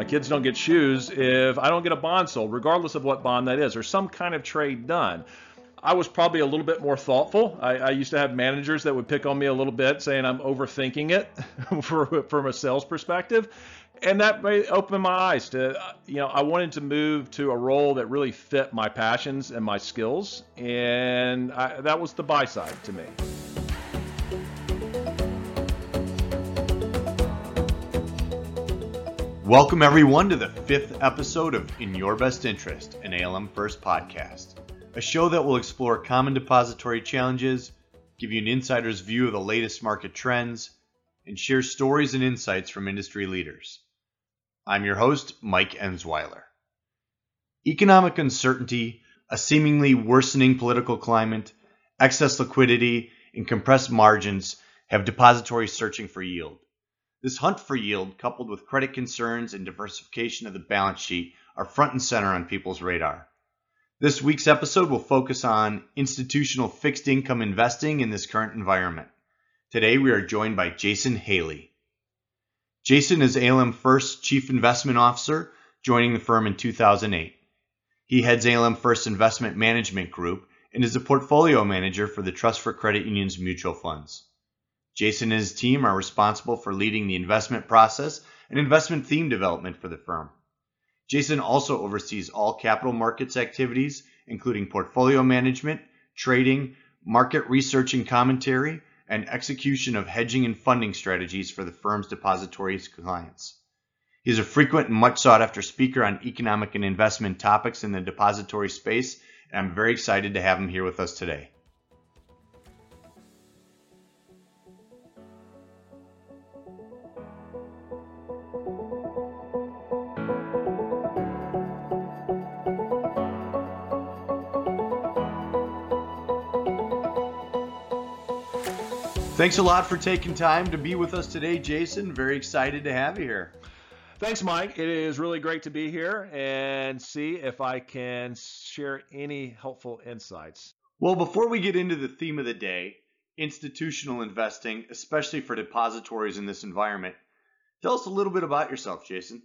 My kids don't get shoes if I don't get a bond sold, regardless of what bond that is, or some kind of trade done. I was probably a little bit more thoughtful. I, I, used to have managers that would pick on me a little bit, saying I'm overthinking it for, from a sales perspective. And that opened my eyes to, uh, you know, I wanted to move to a role that really fit my passions and my skills. And I, that was the buy side to me. Welcome, everyone, to the fifth episode of In Your Best Interest, an ALM First podcast, a show that will explore common depository challenges, give you an insider's view of the latest market trends, and share stories and insights from industry leaders. I'm your host, Mike Ensweiler. Economic uncertainty, a seemingly worsening political climate, excess liquidity, and compressed margins have depositories searching for yield. This hunt for yield, coupled with credit concerns and diversification of the balance sheet, are front and center on people's radar. This week's episode will focus on institutional fixed income investing in this current environment. Today we are joined by Jason Haley. Jason is ALM First Chief Investment Officer, joining the firm in 2008. He heads ALM First Investment Management Group and is a portfolio manager for the Trust for Credit Union's mutual funds. Jason and his team are responsible for leading the investment process and investment theme development for the firm. Jason also oversees all capital markets activities, including portfolio management, trading, market research and commentary, and execution of hedging and funding strategies for the firm's depository clients. He is a frequent and much sought after speaker on economic and investment topics in the depository space, and I'm very excited to have him here with us today. Thanks a lot for taking time to be with us today, Jason. Very excited to have you here. Thanks, Mike. It is really great to be here and see if I can share any helpful insights. Well, before we get into the theme of the day, institutional investing, especially for depositories in this environment, tell us a little bit about yourself, Jason.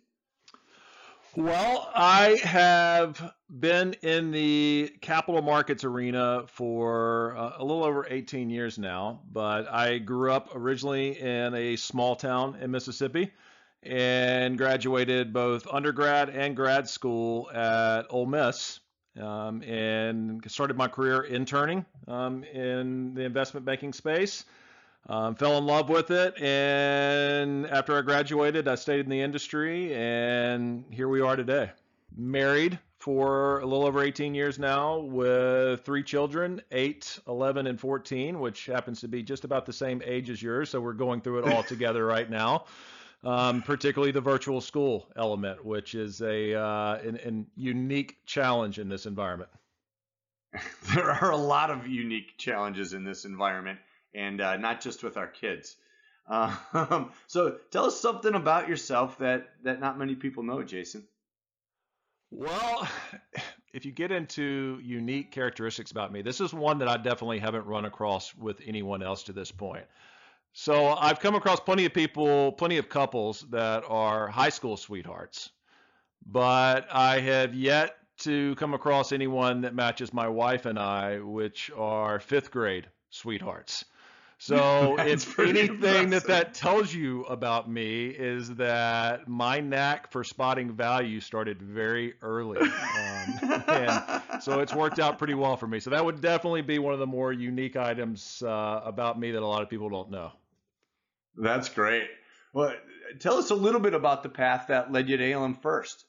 Well, I have been in the capital markets arena for uh, a little over 18 years now, but I grew up originally in a small town in Mississippi and graduated both undergrad and grad school at Ole Miss um, and started my career interning um, in the investment banking space. Um, fell in love with it, and after I graduated, I stayed in the industry, and here we are today. Married for a little over 18 years now with three children 8, 11, and 14, which happens to be just about the same age as yours. So we're going through it all together right now. Um, particularly the virtual school element, which is a uh, an, an unique challenge in this environment. There are a lot of unique challenges in this environment and uh, not just with our kids. Um, so tell us something about yourself that that not many people know, Jason. Well, if you get into unique characteristics about me, this is one that I definitely haven't run across with anyone else to this point. So I've come across plenty of people, plenty of couples that are high school sweethearts, but I have yet to come across anyone that matches my wife and I, which are fifth grade sweethearts. So if anything that that tells you about me is that my knack for spotting value started very early, um, and so it's worked out pretty well for me. So that would definitely be one of the more unique items uh, about me that a lot of people don't know. That's great. Well, tell us a little bit about the path that led you to ALM First.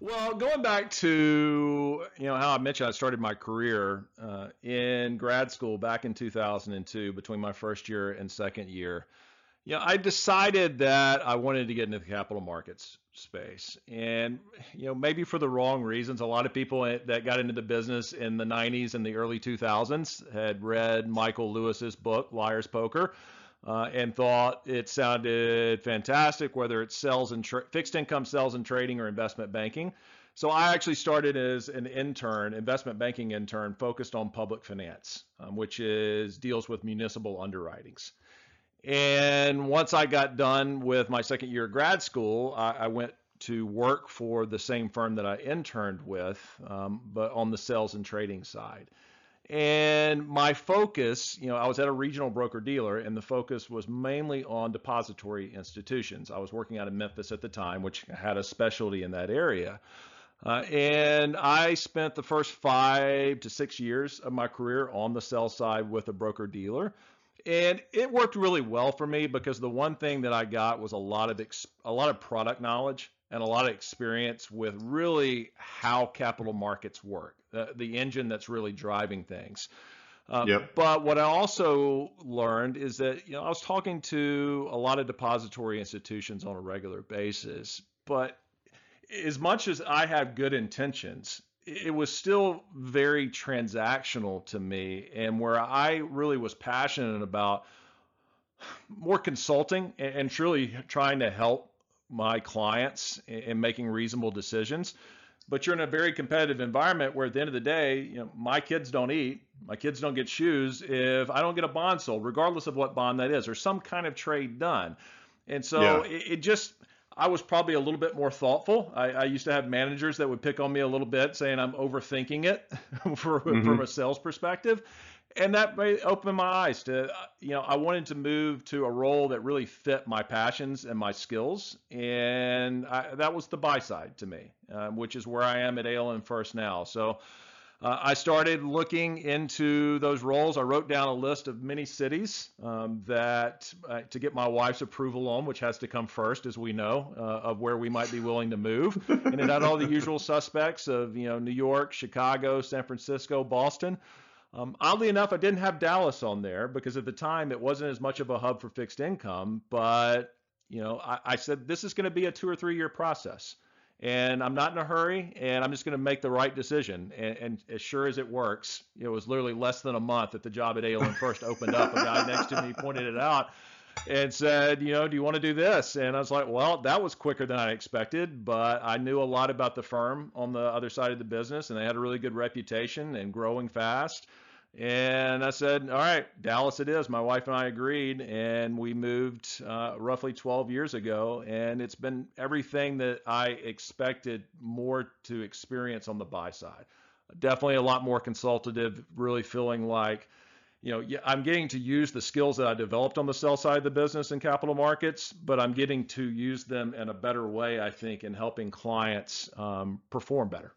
Well, going back to you know how I mentioned I started my career uh, in grad school back in 2002, between my first year and second year. Know, I decided that I wanted to get into the capital markets space, and you know maybe for the wrong reasons. A lot of people that got into the business in the 90s and the early 2000s had read Michael Lewis's book Liar's Poker uh, and thought it sounded fantastic, whether it's sales and tra- fixed income sales and trading or investment banking. So I actually started as an intern, investment banking intern, focused on public finance, um, which is deals with municipal underwritings. And once I got done with my second year of grad school, I, I went to work for the same firm that I interned with, um, but on the sales and trading side. And my focus, you know, I was at a regional broker dealer, and the focus was mainly on depository institutions. I was working out of Memphis at the time, which had a specialty in that area. Uh, and I spent the first five to six years of my career on the sell side with a broker dealer. And it worked really well for me because the one thing that I got was a lot of ex- a lot of product knowledge and a lot of experience with really how capital markets work, the, the engine that's really driving things. Um, yep. But what I also learned is that you know I was talking to a lot of depository institutions on a regular basis, but as much as I have good intentions, it was still very transactional to me, and where I really was passionate about more consulting and, truly trying to help my clients in making reasonable decisions. But you're in a very competitive environment where at the end of the day, you know, my kids don't eat, my kids don't get shoes if I don't get a bond sold, regardless of what bond that is, or some kind of trade done. And so yeah. it, it, just, I was probably a little bit more thoughtful. I, I, used to have managers that would pick on me a little bit, saying I'm overthinking it for, mm-hmm. from a sales perspective and that opened my eyes to you know i wanted to move to a role that really fit my passions and my skills and I, that was the buy side to me um, which is where i am at alm first now so uh, I started looking into those roles. I wrote down a list of many cities um, that uh, to get my wife's approval on, which has to come first, as we know, uh, of where we might be willing to move. and it had all the usual suspects of you know New York, Chicago, San Francisco, Boston. Um, oddly enough, I didn't have Dallas on there because at the time it wasn't as much of a hub for fixed income. But you know, I, I said this is going to be a two or three year process, and I'm not in a hurry, and I'm just going to make the right decision. And, and, as sure as it works, it was literally less than a month that the job at ALM First opened up. A guy next to me pointed it out and said, you know, do you want to do this? And I was like, well, that was quicker than I expected, but I knew a lot about the firm on the other side of the business, and they had a really good reputation and growing fast. And I said, all right, Dallas it is. My wife and I agreed, and we moved uh, roughly 12 years ago. And it's been everything that I expected more to experience on the buy side. Definitely a lot more consultative, really feeling like you know, I'm getting to use the skills that I developed on the sell side of the business in capital markets, but I'm getting to use them in a better way, I think, in helping clients um, perform better.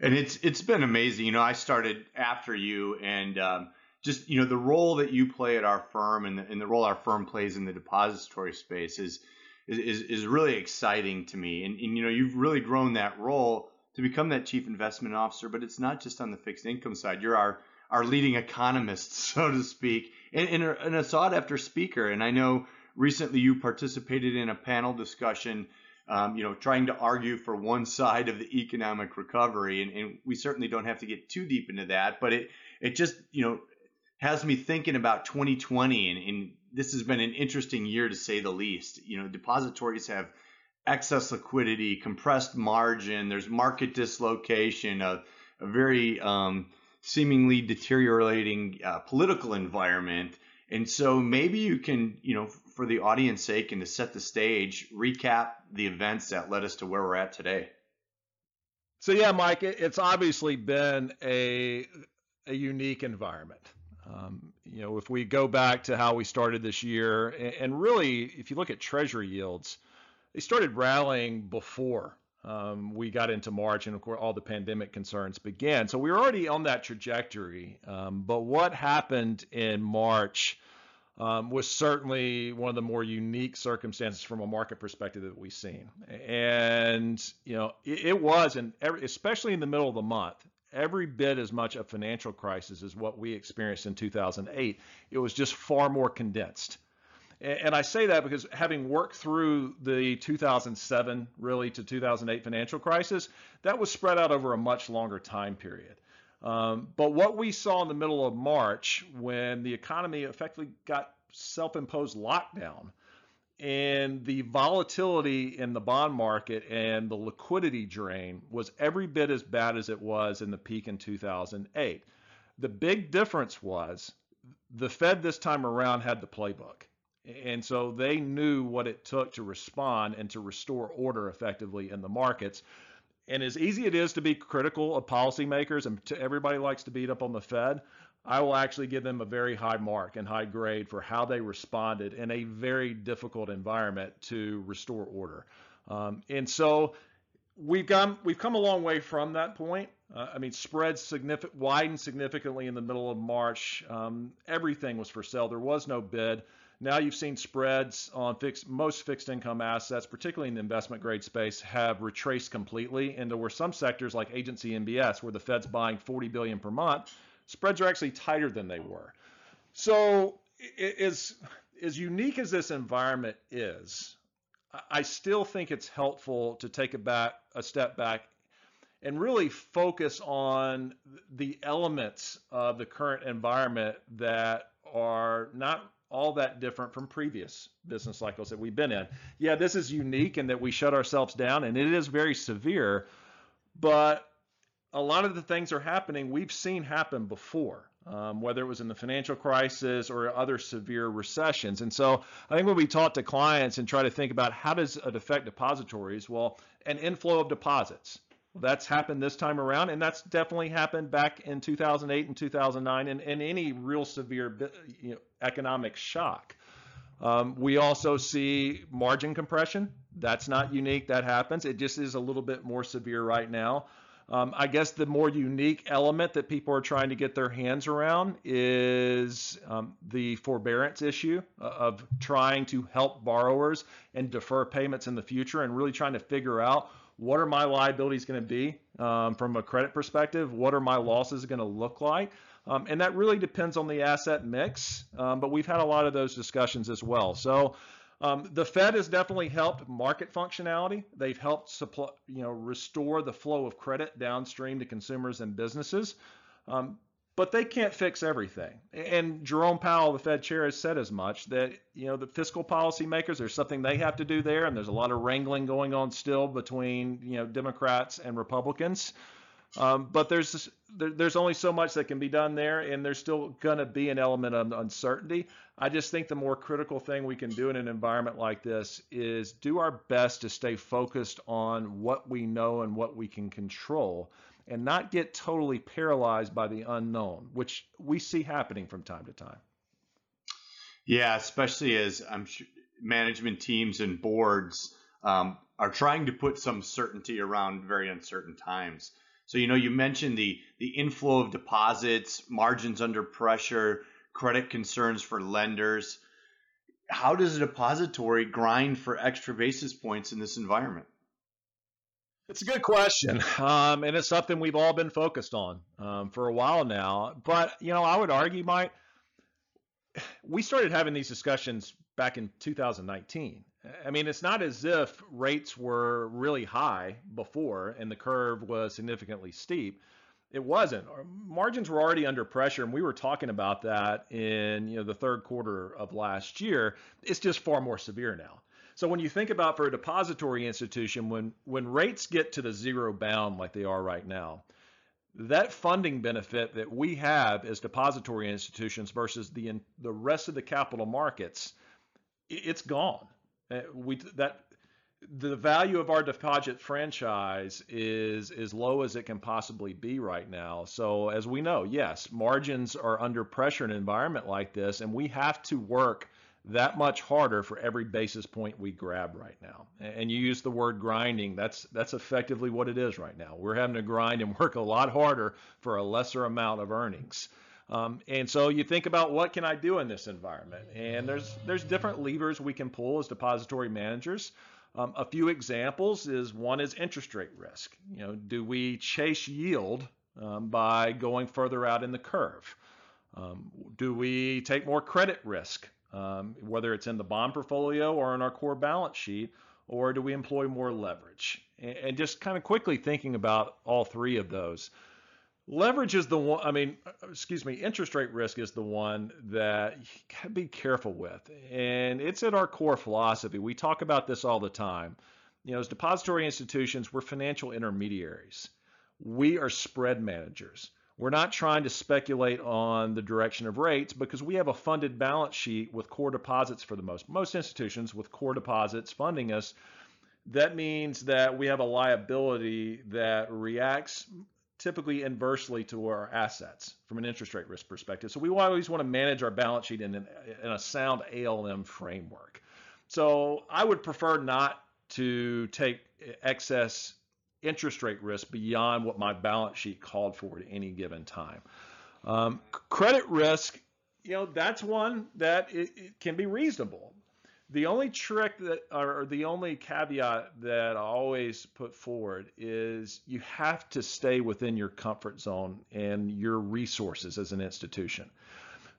And it's it's been amazing. You know, I started after you, and um, just you know the role that you play at our firm and the, and the role our firm plays in the depository space is is is really exciting to me. And, and you know, you've really grown that role to become that chief investment officer. But it's not just on the fixed income side. You're our our leading economists, so to speak, and, and, a, and a sought after speaker. And I know recently you participated in a panel discussion, um, you know, trying to argue for one side of the economic recovery. And, and we certainly don't have to get too deep into that, but it, it just, you know, has me thinking about 2020 and, and this has been an interesting year to say the least. You know, depositories have excess liquidity, compressed margin, there's market dislocation, a, a very um, seemingly deteriorating uh, political environment. And so maybe you can, you know, for the audience sake and to set the stage, recap the events that led us to where we're at today. So yeah, Mike, it's obviously been a a unique environment. Um, you know, if we go back to how we started this year, and, and really, if you look at Treasury yields, they started rallying before um, we got into March, and of course, all the pandemic concerns began. So we were already on that trajectory. Um, but what happened in March um, was certainly one of the more unique circumstances from a market perspective that we've seen. And you know, it, it was, and especially in the middle of the month, every bit as much a financial crisis as what we experienced in 2008. It was just far more condensed. And I say that because having worked through the 2007 really to 2008 financial crisis, that was spread out over a much longer time period. Um, but what we saw in the middle of March, when the economy effectively got self-imposed lockdown, and the volatility in the bond market and the liquidity drain was every bit as bad as it was in the peak in 2008. The big difference was the Fed this time around had the playbook. And so they knew what it took to respond and to restore order effectively in the markets. And as easy it is to be critical of policymakers and to everybody likes to beat up on the Fed, I will actually give them a very high mark and high grade for how they responded in a very difficult environment to restore order. Um, and so we've come we've come a long way from that point. Uh, I mean, spreads significant widened significantly in the middle of March. Um, everything was for sale. There was no bid. Now you've seen spreads on fixed most fixed income assets, particularly in the investment grade space, have retraced completely. And there were some sectors like agency MBS, where the Fed's buying 40 billion per month, spreads are actually tighter than they were. So, as as unique as this environment is, I still think it's helpful to take a back a step back and really focus on the elements of the current environment that are not all that different from previous business cycles that we've been in. Yeah, this is unique in that we shut ourselves down and it is very severe, but a lot of the things are happening we've seen happen before um, whether it was in the financial crisis or other severe recessions. And so I think when we talk to clients and try to think about how does it affect depositories, well, an inflow of deposits. That's happened this time around, and that's definitely happened back in 2008 and 2009 and, and any real severe you know, economic shock. Um, we also see margin compression. That's not unique. That happens. It just is a little bit more severe right now. Um, I guess the more unique element that people are trying to get their hands around is um, the forbearance issue uh, of trying to help borrowers and defer payments in the future and really trying to figure out what are my liabilities going to be um, from a credit perspective? What are my losses going to look like? Um, and that really depends on the asset mix, um, but we've had a lot of those discussions as well. So um, the Fed has definitely helped market functionality. They've helped supply, you know, restore the flow of credit downstream to consumers and businesses. Um, but they can't fix everything. And Jerome Powell, the Fed chair, has said as much that you know the fiscal policy makers, there's something they have to do there, and there's a lot of wrangling going on still between you know Democrats and Republicans. Um, but there's there, there's only so much that can be done there, and there's still going to be an element of uncertainty. I just think the more critical thing we can do in an environment like this is do our best to stay focused on what we know and what we can control, and not get totally paralyzed by the unknown, which we see happening from time to time. Yeah, especially as I'm sure management teams and boards um, are trying to put some certainty around very uncertain times. So you know you mentioned the the inflow of deposits, margins under pressure, credit concerns for lenders. How does a depository grind for extra basis points in this environment? It's a good question, um, and it's something we've all been focused on um, for a while now. But you know, I would argue, Mike, we started having these discussions back in 2019. I mean, it's not as if rates were really high before and the curve was significantly steep. It wasn't. Our margins were already under pressure, and we were talking about that in you know the third quarter of last year. It's just far more severe now. So when you think about for a depository institution, when when rates get to the zero bound like they are right now, that funding benefit that we have as depository institutions versus the the rest of the capital markets, it's gone. Uh, we that the value of our deposit franchise is as low as it can possibly be right now. So as we know, yes, margins are under pressure in an environment like this, and we have to work that much harder for every basis point we grab right now. And you use the word grinding. That's that's effectively what it is right now. We're having to grind and work a lot harder for a lesser amount of earnings. Um, and so you think about what can I do in this environment, and there's there's different levers we can pull as depository managers. Um, a few examples is one is interest rate risk. You know, do we chase yield um, by going further out in the curve? Um, do we take more credit risk, um, whether it's in the bond portfolio or in our core balance sheet, or do we employ more leverage? And, just kind of quickly thinking about all three of those. Leverage is the one, I mean, excuse me, interest rate risk is the one that you got to be careful with. And it's at our core philosophy. We talk about this all the time. You know, as depository institutions, we're financial intermediaries. We are spread managers. We're not trying to speculate on the direction of rates because we have a funded balance sheet with core deposits for the most most institutions with core deposits funding us. That means that we have a liability that reacts typically inversely to our assets from an interest rate risk perspective. So we always want to manage our balance sheet in, an, in a sound ALM framework. So I would prefer not to take excess interest rate risk beyond what my balance sheet called for at any given time. Um, credit risk, you know, that's one that it, it can be reasonable. The only trick that, or the only caveat that I always put forward is you have to stay within your comfort zone and your resources as an institution.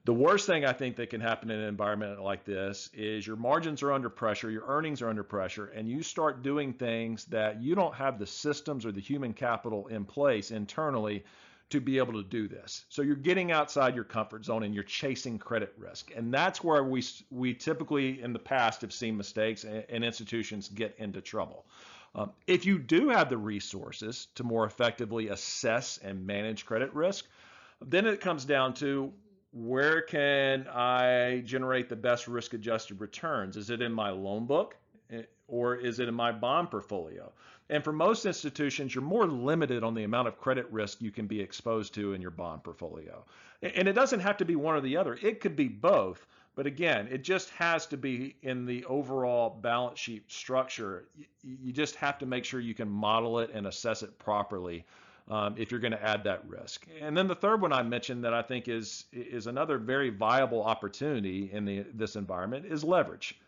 The worst thing I think that can happen in an environment like this is your margins are under pressure, your earnings are under pressure, and you start doing things that you don't have the systems or the human capital in place internally to be able to do this. So you're getting outside your comfort zone and you're chasing credit risk. And that's where we we typically in the past have seen mistakes and, and institutions get into trouble. Um, if you do have the resources to more effectively assess and manage credit risk, then it comes down to where can I generate the best risk adjusted returns? Is it in my loan book eh, or is it in my bond portfolio? And for most institutions, you're more limited on the amount of credit risk you can be exposed to in your bond portfolio. And it doesn't have to be one or the other, it could be both. But again, it just has to be in the overall balance sheet structure. You just have to make sure you can model it and assess it properly um, if you're going to add that risk. And then the third one I mentioned that I think is is another very viable opportunity in the this environment is leverage.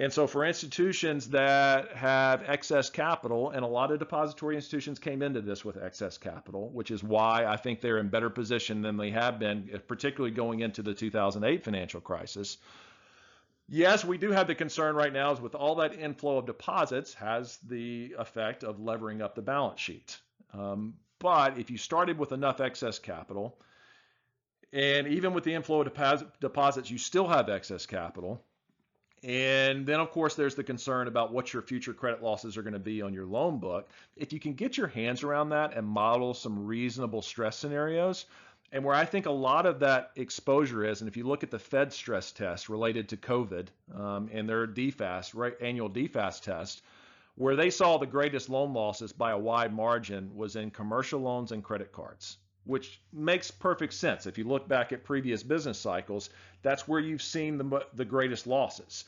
And so for institutions that have excess capital, and a lot of depository institutions came into this with excess capital, which is why I think they're in better position than they have been, particularly going into the 2008 financial crisis. Yes, we do have the concern right now is with all that inflow of deposits has the effect of levering up the balance sheet. Um, but if you started with enough excess capital, and even with the inflow of deposits, you still have excess capital. And then, of course, there's the concern about what your future credit losses are going to be on your loan book. If you can get your hands around that and model some reasonable stress scenarios, and where I think a lot of that exposure is, and if you look at the Fed stress test related to COVID um, and their DFAST, right, annual DFAST test, where they saw the greatest loan losses by a wide margin was in commercial loans and credit cards, which makes perfect sense. If you look back at previous business cycles, that's where you've seen the, the greatest losses.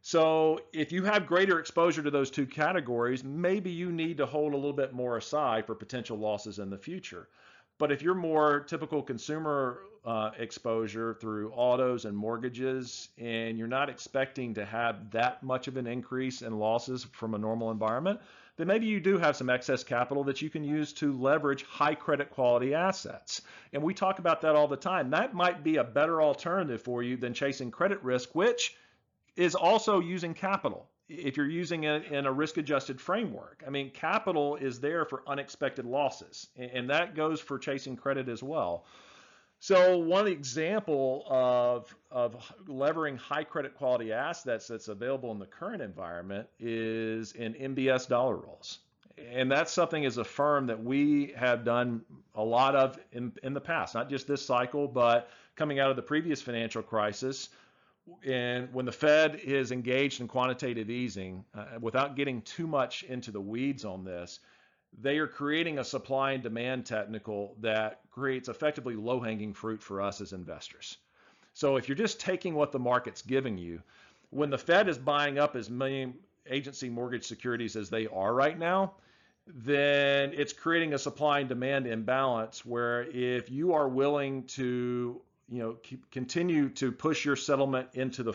So if you have greater exposure to those two categories, maybe you need to hold a little bit more aside for potential losses in the future. But if you're more typical consumer uh, exposure through autos and mortgages, and you're not expecting to have that much of an increase in losses from a normal environment, then maybe you do have some excess capital that you can use to leverage high credit quality assets. And we talk about that all the time. That might be a better alternative for you than chasing credit risk, which is also using capital if you're using it in a risk adjusted framework. I mean, capital is there for unexpected losses, and that goes for chasing credit as well. So one example of, of levering high credit quality assets that's available in the current environment is in MBS dollar rolls. And that's something as a firm that we have done a lot of in, in the past, not just this cycle, but coming out of the previous financial crisis and when the Fed is engaged in quantitative easing, uh, without getting too much into the weeds on this, they are creating a supply and demand technical that creates effectively low hanging fruit for us as investors. So if you're just taking what the market's giving you, when the Fed is buying up as many agency mortgage securities as they are right now, then it's creating a supply and demand imbalance where if you are willing to you know keep, continue to push your settlement into the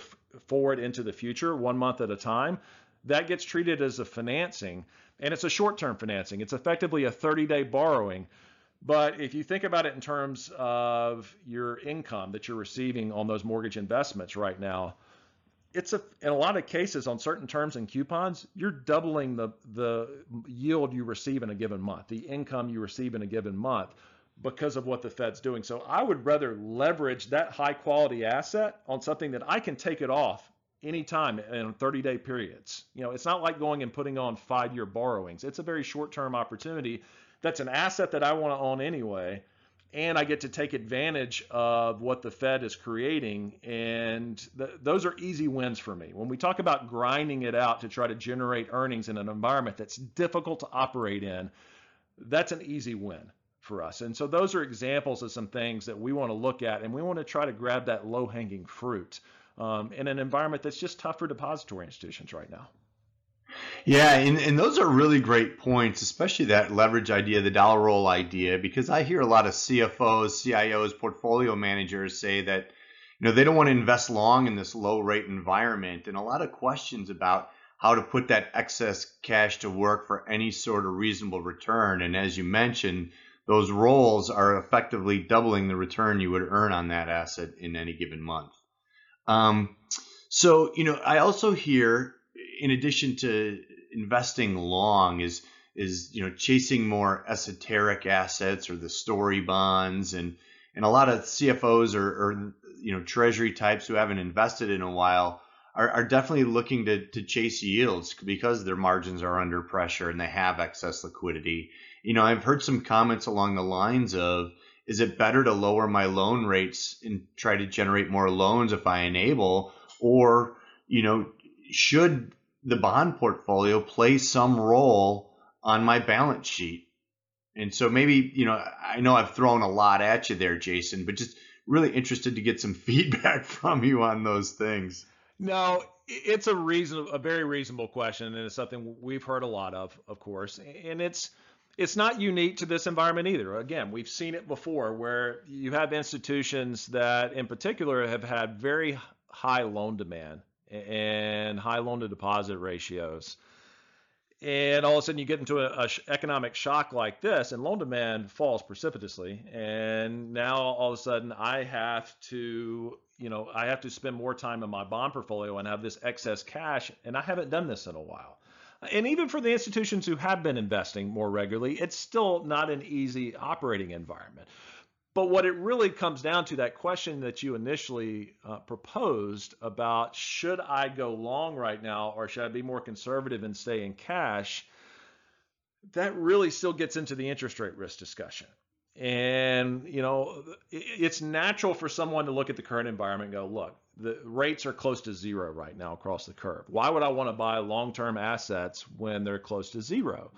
forward into the future one month at a time that gets treated as a financing and it's a short-term financing it's effectively a 30-day borrowing but if you think about it in terms of your income that you're receiving on those mortgage investments right now it's a in a lot of cases on certain terms and coupons you're doubling the the yield you receive in a given month the income you receive in a given month because of what the Fed's doing. So I would rather leverage that high quality asset on something that I can take it off anytime in 30 day periods. You know, it's not like going and putting on five year borrowings. It's a very short term opportunity. That's an asset that I want to own anyway. and I get to take advantage of what the Fed is creating. And th- those are easy wins for me. When we talk about grinding it out to try to generate earnings in an environment that's difficult to operate in, that's an easy win for us. And so those are examples of some things that we want to look at, and we want to try to grab that low hanging fruit um, in an environment that's just tough for depository institutions right now. Yeah, and, and those are really great points, especially that leverage idea, the dollar roll idea, because I hear a lot of CFOs, CIOs, portfolio managers say that you know they don't want to invest long in this low rate environment, and a lot of questions about how to put that excess cash to work for any sort of reasonable return. And as you mentioned, those rolls are effectively doubling the return you would earn on that asset in any given month. Um, so, you know, I also hear, in addition to investing long, is is you know chasing more esoteric assets or the story bonds, and and a lot of CFOs or, or you know treasury types who haven't invested in a while are, are definitely looking to to chase yields because their margins are under pressure and they have excess liquidity. You know, I've heard some comments along the lines of is it better to lower my loan rates and try to generate more loans if I enable, or you know, should the bond portfolio play some role on my balance sheet? And so maybe you know, I know I've thrown a lot at you there, Jason, but just really interested to get some feedback from you on those things. No, it's a reason, a very reasonable question, and it's something we've heard a lot of, of course, and it's it's not unique to this environment either. Again, we've seen it before where you have institutions that, in particular, have had very high loan demand and high loan to deposit ratios. And all of a sudden, you get into an economic shock like this, and loan demand falls precipitously. And now, all of a sudden, I have to, you know, I have to spend more time in my bond portfolio and have this excess cash. And I haven't done this in a while. And even for the institutions who have been investing more regularly, it's still not an easy operating environment. But what it really comes down to that question that you initially uh, proposed about should I go long right now or should I be more conservative and stay in cash? That really still gets into the interest rate risk discussion. And, you know, it's natural for someone to look at the current environment and go, look, the rates are close to zero right now across the curve. Why would I want to buy long-term assets when they're close to zero?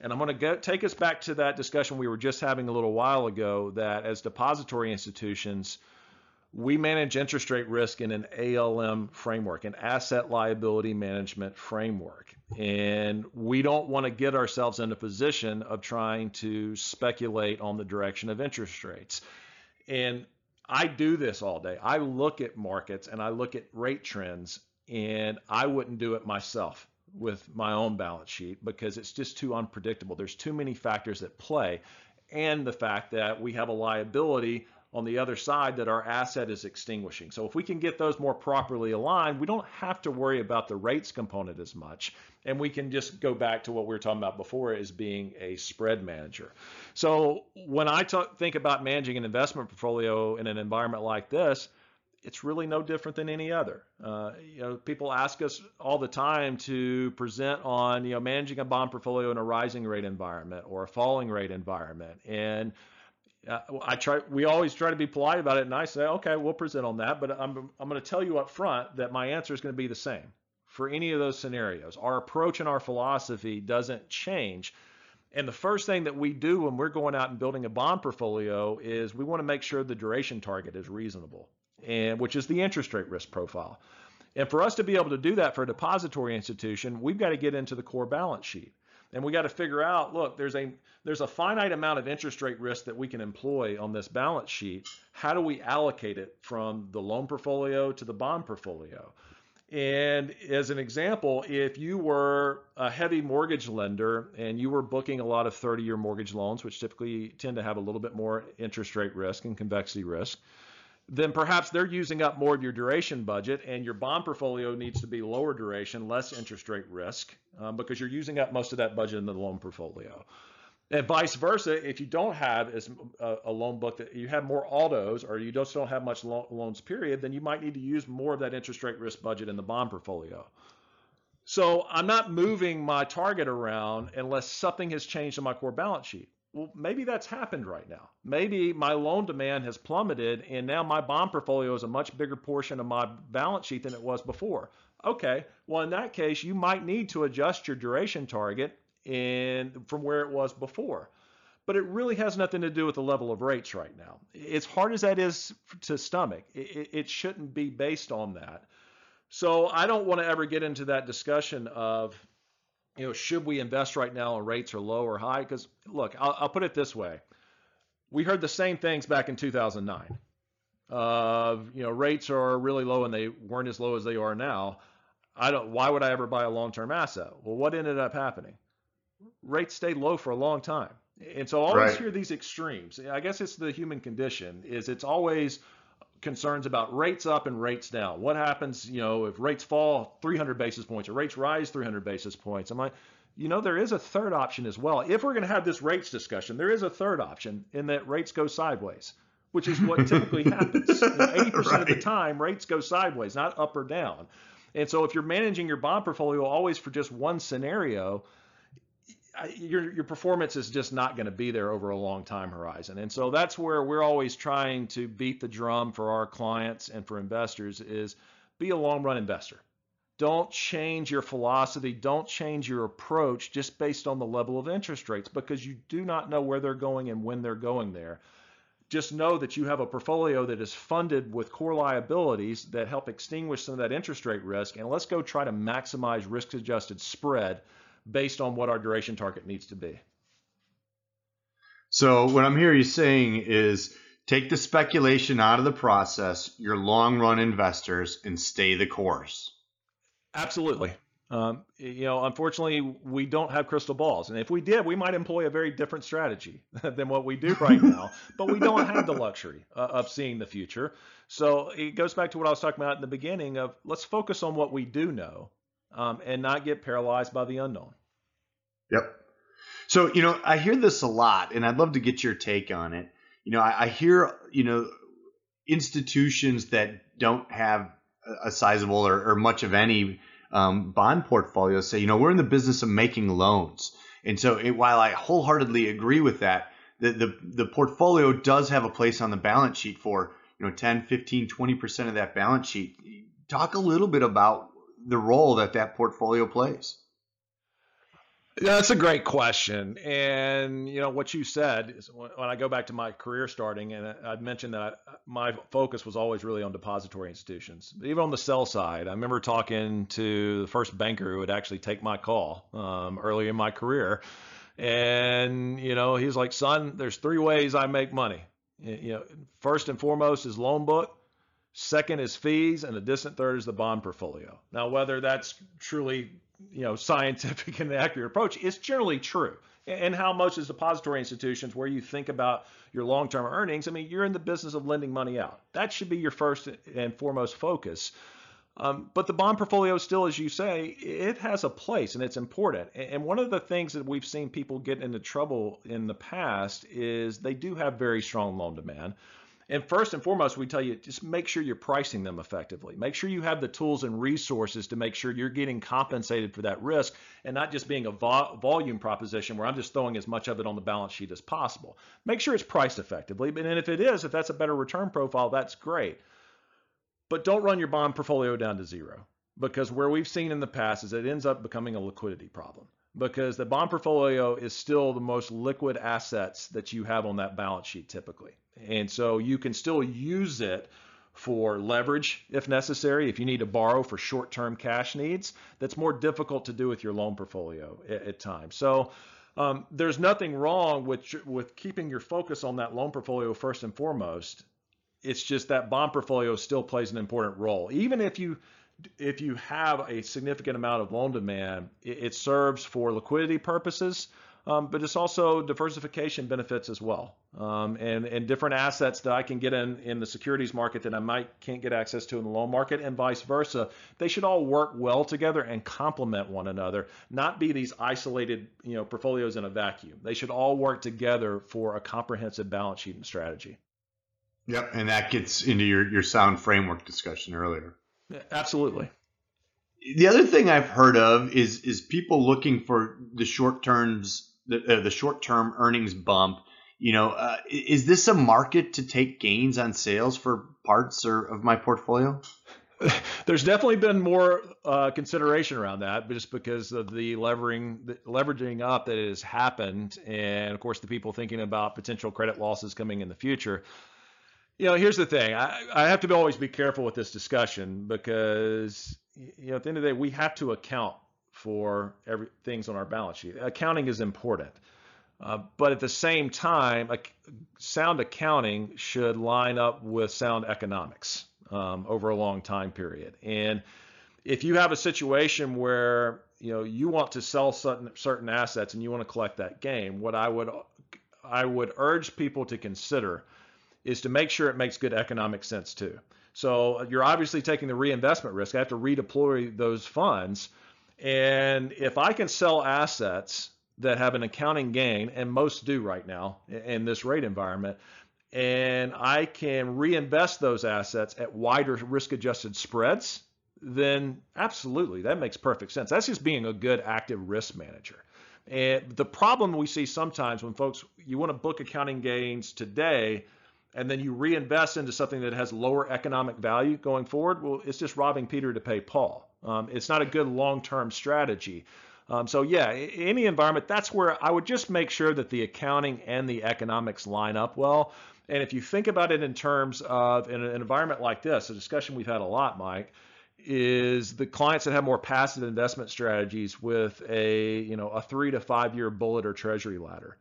And I'm going to take us back to that discussion we were just having a little while ago that as depository institutions, we manage interest rate risk in an ALM framework, an asset liability management framework. And we don't want to get ourselves in a position of trying to speculate on the direction of interest rates. And I do this all day. I look at markets and I look at rate trends, and I wouldn't do it myself with my own balance sheet because it's just too unpredictable. There's too many factors at play, and the fact that we have a liability on the other side that our asset is extinguishing. So if we can get those more properly aligned, we don't have to worry about the rates component as much. And we can just go back to what we were talking about before as being a spread manager. So when I talk, think about managing an investment portfolio in an environment like this, it's really no different than any other. Uh, you know, people ask us all the time to present on, you know, managing a bond portfolio in a rising rate environment or a falling rate environment. And uh, I try. We always try to be polite about it, and I say, okay, we'll present on that. But I'm I'm going to tell you up front that my answer is going to be the same for any of those scenarios. Our approach and our philosophy doesn't change. And the first thing that we do when we're going out and building a bond portfolio is we want to make sure the duration target is reasonable, and which is the interest rate risk profile. And for us to be able to do that for a depository institution, we've got to get into the core balance sheet. And we got to figure out look there's a there's a finite amount of interest rate risk that we can employ on this balance sheet. How do we allocate it from the loan portfolio to the bond portfolio? And as an example if you were a heavy mortgage lender and you were booking a lot of 30 year mortgage loans which typically tend to have a little bit more interest rate risk and convexity risk then perhaps they're using up more of your duration budget and your bond portfolio needs to be lower duration, less interest rate risk um, because you're using up most of that budget in the loan portfolio. And vice versa, if you don't have as a, uh, a loan book that you have more autos or you just don't have much lo- loans period, then you might need to use more of that interest rate risk budget in the bond portfolio. So I'm not moving my target around unless something has changed in my core balance sheet. Well, maybe that's happened right now. Maybe my loan demand has plummeted and now my bond portfolio is a much bigger portion of my balance sheet than it was before. Okay, well, in that case, you might need to adjust your duration target in, from where it was before. But it really has nothing to do with the level of rates right now. As hard as that is to stomach, it, it shouldn't be based on that. So I don't want to ever get into that discussion of, you know, should we invest right now when rates are low or high? Because look, I'll, I'll, put it this way: we heard the same things back in 2009. Uh, you know, rates are really low and they weren't as low as they are now. I don't. Why would I ever buy a long-term asset? Well, what ended up happening? Rates stayed low for a long time, and so I always right. hear these extremes. I guess it's the human condition. Is it's always concerns about rates up and rates down. What happens, you know, if rates fall 300 basis points or rates rise 300 basis points? I'm like, you know, there is a third option as well. If we're going to have this rates discussion, there is a third option in that rates go sideways, which is what typically happens. You know, 80% right. of the time, rates go sideways, not up or down. And so if you're managing your bond portfolio always for just one scenario, your your performance is just not going to be there over a long time horizon. And so that's where we're always trying to beat the drum for our clients and for investors is be a long run investor. Don't change your philosophy, don't change your approach just based on the level of interest rates because you do not know where they're going and when they're going there. Just know that you have a portfolio that is funded with core liabilities that help extinguish some of that interest rate risk and let's go try to maximize risk adjusted spread based on what our duration target needs to be. So what I'm hearing you saying is take the speculation out of the process, your long run investors, and stay the course. Absolutely. Um, you know, unfortunately, we don't have crystal balls, and if we did, we might employ a very different strategy than what we do right now. but we don't have the luxury uh, of seeing the future. So it goes back to what I was talking about in the beginning: of let's focus on what we do know, um, and not get paralyzed by the unknown. Yep. So, you know, I hear this a lot, and I'd love to get your take on it. You know, I, I hear, you know, institutions that don't have a sizable or, or much of any um, bond portfolio say, you know, we're in the business of making loans. And so, it, while I wholeheartedly agree with that, the, the, the portfolio does have a place on the balance sheet for, you know, 10, 15, 20% of that balance sheet. Talk a little bit about the role that that portfolio plays. That's a great question. And, you know, what you said is when I go back to my career starting, and I'd mentioned that I, my focus was always really on depository institutions. Even on the sell side, I remember talking to the first banker who would actually take my call um, early in my career. And, you know, he's like, son, there's three ways I make money. You know, first and foremost is loan book. Second is fees, and the distant third is the bond portfolio. Now, whether that's truly you know scientific and the accurate approach is generally true. And how much is depository institutions where you think about your long-term earnings? I mean, you're in the business of lending money out. That should be your first and foremost focus. Um, but the bond portfolio still, as you say, it has a place and it's important. And one of the things that we've seen people get into trouble in the past is they do have very strong loan demand. And first and foremost, we tell you just make sure you're pricing them effectively. Make sure you have the tools and resources to make sure you're getting compensated for that risk and not just being a vo- volume proposition where I'm just throwing as much of it on the balance sheet as possible. Make sure it's priced effectively. And if it is, if that's a better return profile, that's great. But don't run your bond portfolio down to zero because where we've seen in the past is it ends up becoming a liquidity problem because the bond portfolio is still the most liquid assets that you have on that balance sheet typically. And so you can still use it for leverage if necessary. If you need to borrow for short term cash needs, that's more difficult to do with your loan portfolio at, at times. So um, there's nothing wrong with, with keeping your focus on that loan portfolio first and foremost. It's just that bond portfolio still plays an important role. Even if you if you have a significant amount of loan demand, it, it serves for liquidity purposes, um, but it's also diversification benefits as well. Um, and, and different assets that I can get in, in the securities market that I might can't get access to in the loan market and vice versa. They should all work well together and complement one another, not be these isolated you know, portfolios in a vacuum. They should all work together for a comprehensive balance sheet and strategy. Yep, and that gets into your, your sound framework discussion earlier. Absolutely. The other thing I've heard of is is people looking for the short terms the, uh, the short term earnings bump. You know, uh, is this a market to take gains on sales for parts or of my portfolio? There's definitely been more uh, consideration around that, just because of the levering, the leveraging up that has happened, and of course the people thinking about potential credit losses coming in the future. You know, here's the thing: I, I have to always be careful with this discussion because you know at the end of the day we have to account for every things on our balance sheet. Accounting is important. Uh, but at the same time, sound accounting should line up with sound economics um, over a long time period. And if you have a situation where you know you want to sell certain certain assets and you want to collect that gain, what I would I would urge people to consider is to make sure it makes good economic sense too. So you're obviously taking the reinvestment risk. I have to redeploy those funds. And if I can sell assets that have an accounting gain, and most do right now in this rate environment, and I can reinvest those assets at wider risk adjusted spreads, then absolutely, that makes perfect sense. That's just being a good active risk manager. And the problem we see sometimes when folks, you want to book accounting gains today, and then you reinvest into something that has lower economic value going forward, well, it's just robbing Peter to pay Paul. Um, it's not a good long term strategy. Um, so yeah, any environment, that's where I would just make sure that the accounting and the economics line up well. And if you think about it in terms of in an environment like this, a discussion we've had a lot, Mike, is the clients that have more passive investment strategies with a you know a three to five year bullet or treasury ladder.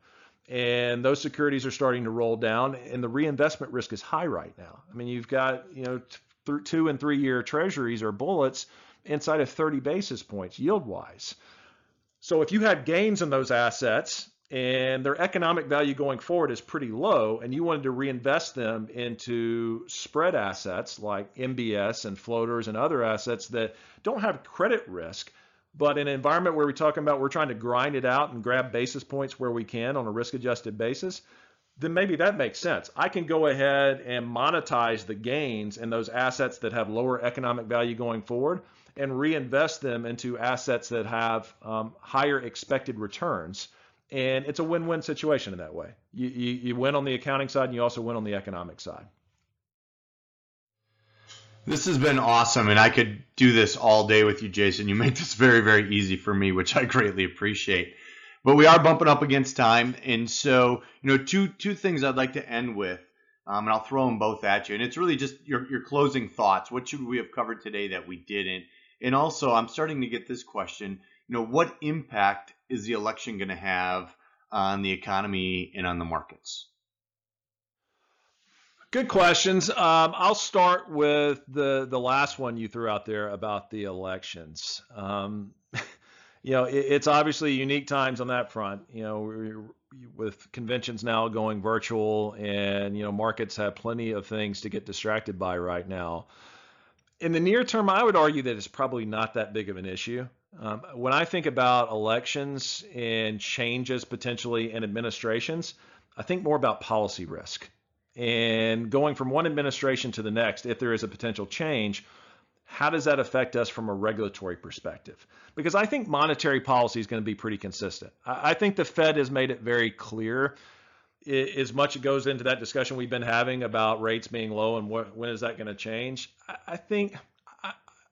And those securities are starting to roll down, and the reinvestment risk is high right now. I mean, you've got you know two and three year treasuries or bullets inside of 30 basis points yield wise. So if you had gains in those assets and their economic value going forward is pretty low and you wanted to reinvest them into spread assets like MBS and floaters and other assets that don't have credit risk, but in an environment where we're talking about we're trying to grind it out and grab basis points where we can on a risk adjusted basis, then maybe that makes sense. I can go ahead and monetize the gains in those assets that have lower economic value going forward and reinvest them into assets that have um, higher expected returns. And it's a win-win situation in that way. You, you, you win on the accounting side and you also win on the economic side. This has been awesome, and I could do this all day with you, Jason. You make this very, very easy for me, which I greatly appreciate. But we are bumping up against time, and so you know, two two things I'd like to end with, um, and I'll throw them both at you. And it's really just your your closing thoughts. What should we have covered today that we didn't? And also, I'm starting to get this question. You know, what impact is the election going to have on the economy and on the markets? Good questions. Um, I'll start with the the last one you threw out there about the elections. Um, you know, it, it's obviously unique times on that front. You know, with conventions now going virtual, and you know, markets have plenty of things to get distracted by right now in the near term, I would argue that it's probably not that big of an issue. Um, when I think about elections and changes potentially in administrations, I think more about policy risk. And going from one administration to the next, if there is a potential change, how does that affect us from a regulatory perspective? Because I think monetary policy is going to be pretty consistent. I, think the Fed has made it very clear as much as it goes into that discussion we've been having about rates being low and what, when is that going to change, I, think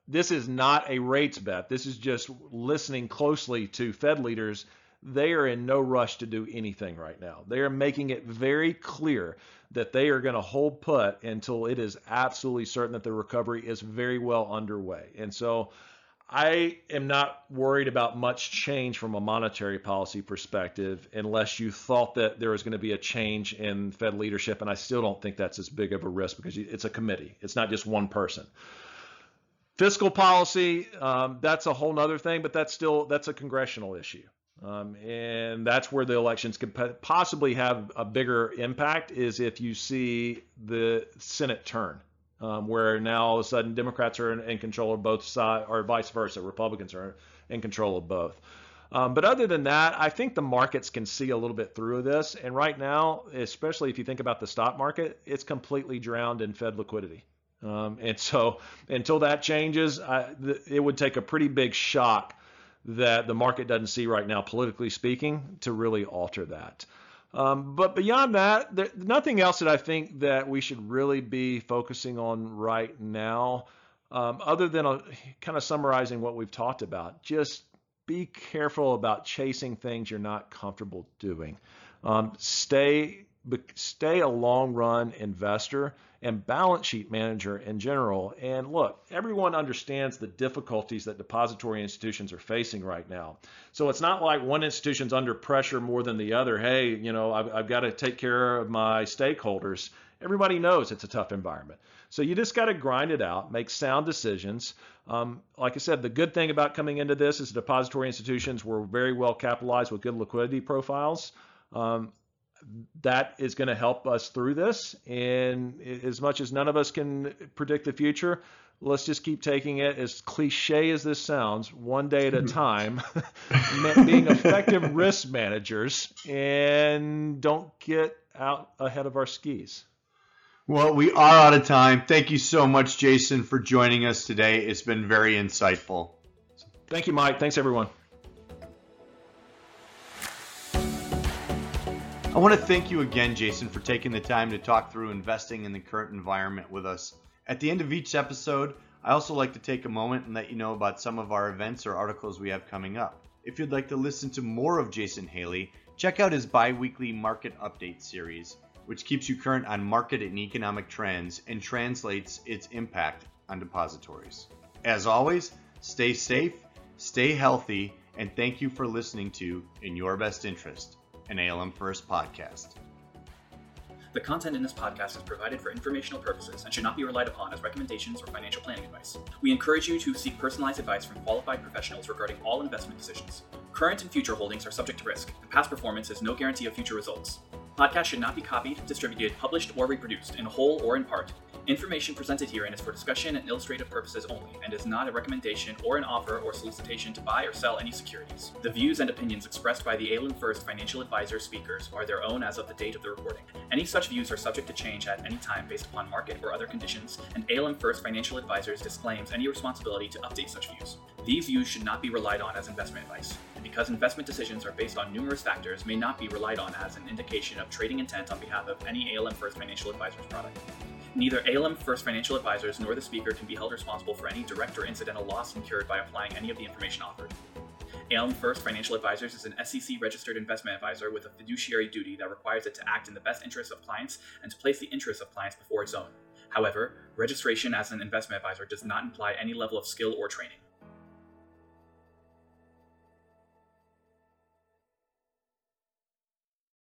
this is not a rates bet. This is just listening closely to Fed leaders. They are in no rush to do anything right now. They are making it very clear that they are going to hold put until it is absolutely certain that the recovery is very well underway. And so I am not worried about much change from a monetary policy perspective unless you thought that there was going to be a change in Fed leadership. And I still don't think that's as big of a risk because it's a committee, it's not just one person. Fiscal policy, um, that's a whole other thing, but that's still that's a congressional issue. Um, and that's where the elections could possibly have a bigger impact is if you see the Senate turn um, where now all of a sudden Democrats are in, in, control of both sides, or vice versa, Republicans are in control of both. Um, but other than that, I think the markets can see a little bit through this. And right now, especially if you think about the stock market, it's completely drowned in Fed liquidity. Um, and so until that changes, I, th- it would take a pretty big shock that the market doesn't see right now, politically speaking, to really alter that. Um, but beyond that, there, nothing else that I think that we should really be focusing on right now, um, other than a, kind of summarizing what we've talked about. Just be careful about chasing things you're not comfortable doing. Um, stay stay a long run investor and balance sheet manager in general. And look, everyone understands the difficulties that depository institutions are facing right now. So it's not like one institution's under pressure more than the other. Hey, you know, I've, I've got to take care of my stakeholders. Everybody knows it's a tough environment. So you just got to grind it out, make sound decisions. Um, like I said, the good thing about coming into this is depository institutions were very well capitalized with good liquidity profiles. Um, that is going to help us through this. And as much as none of us can predict the future, let's just keep taking it as cliche as this sounds, one day at a time, being effective risk managers, and don't get out ahead of our skis. Well, we are out of time. Thank you so much, Jason, for joining us today. It's been very insightful. Thank you, Mike. Thanks, everyone. I want to thank you again, Jason, for taking the time to talk through investing in the current environment with us. At the end of each episode, I also like to take a moment and let you know about some of our events or articles we have coming up. If you'd like to listen to more of Jason Haley, check out his bi weekly market update series, which keeps you current on market and economic trends and translates its impact on depositories. As always, stay safe, stay healthy, and thank you for listening to In Your Best Interest an ALM First podcast. The content in this podcast is provided for informational purposes and should not be relied upon as recommendations or financial planning advice. We encourage you to seek personalized advice from qualified professionals regarding all investment decisions. Current and future holdings are subject to risk, and past performance is no guarantee of future results. Podcasts should not be copied, distributed, published, or reproduced in whole or in part Information presented herein is for discussion and illustrative purposes only, and is not a recommendation or an offer or solicitation to buy or sell any securities. The views and opinions expressed by the ALM First financial advisor speakers are their own as of the date of the recording. Any such views are subject to change at any time based upon market or other conditions, and ALM First Financial Advisors disclaims any responsibility to update such views. These views should not be relied on as investment advice, and because investment decisions are based on numerous factors, may not be relied on as an indication of trading intent on behalf of any ALM First Financial Advisors product. Neither ALM First Financial Advisors nor the speaker can be held responsible for any direct or incidental loss incurred by applying any of the information offered. ALM First Financial Advisors is an SEC registered investment advisor with a fiduciary duty that requires it to act in the best interests of clients and to place the interests of clients before its own. However, registration as an investment advisor does not imply any level of skill or training.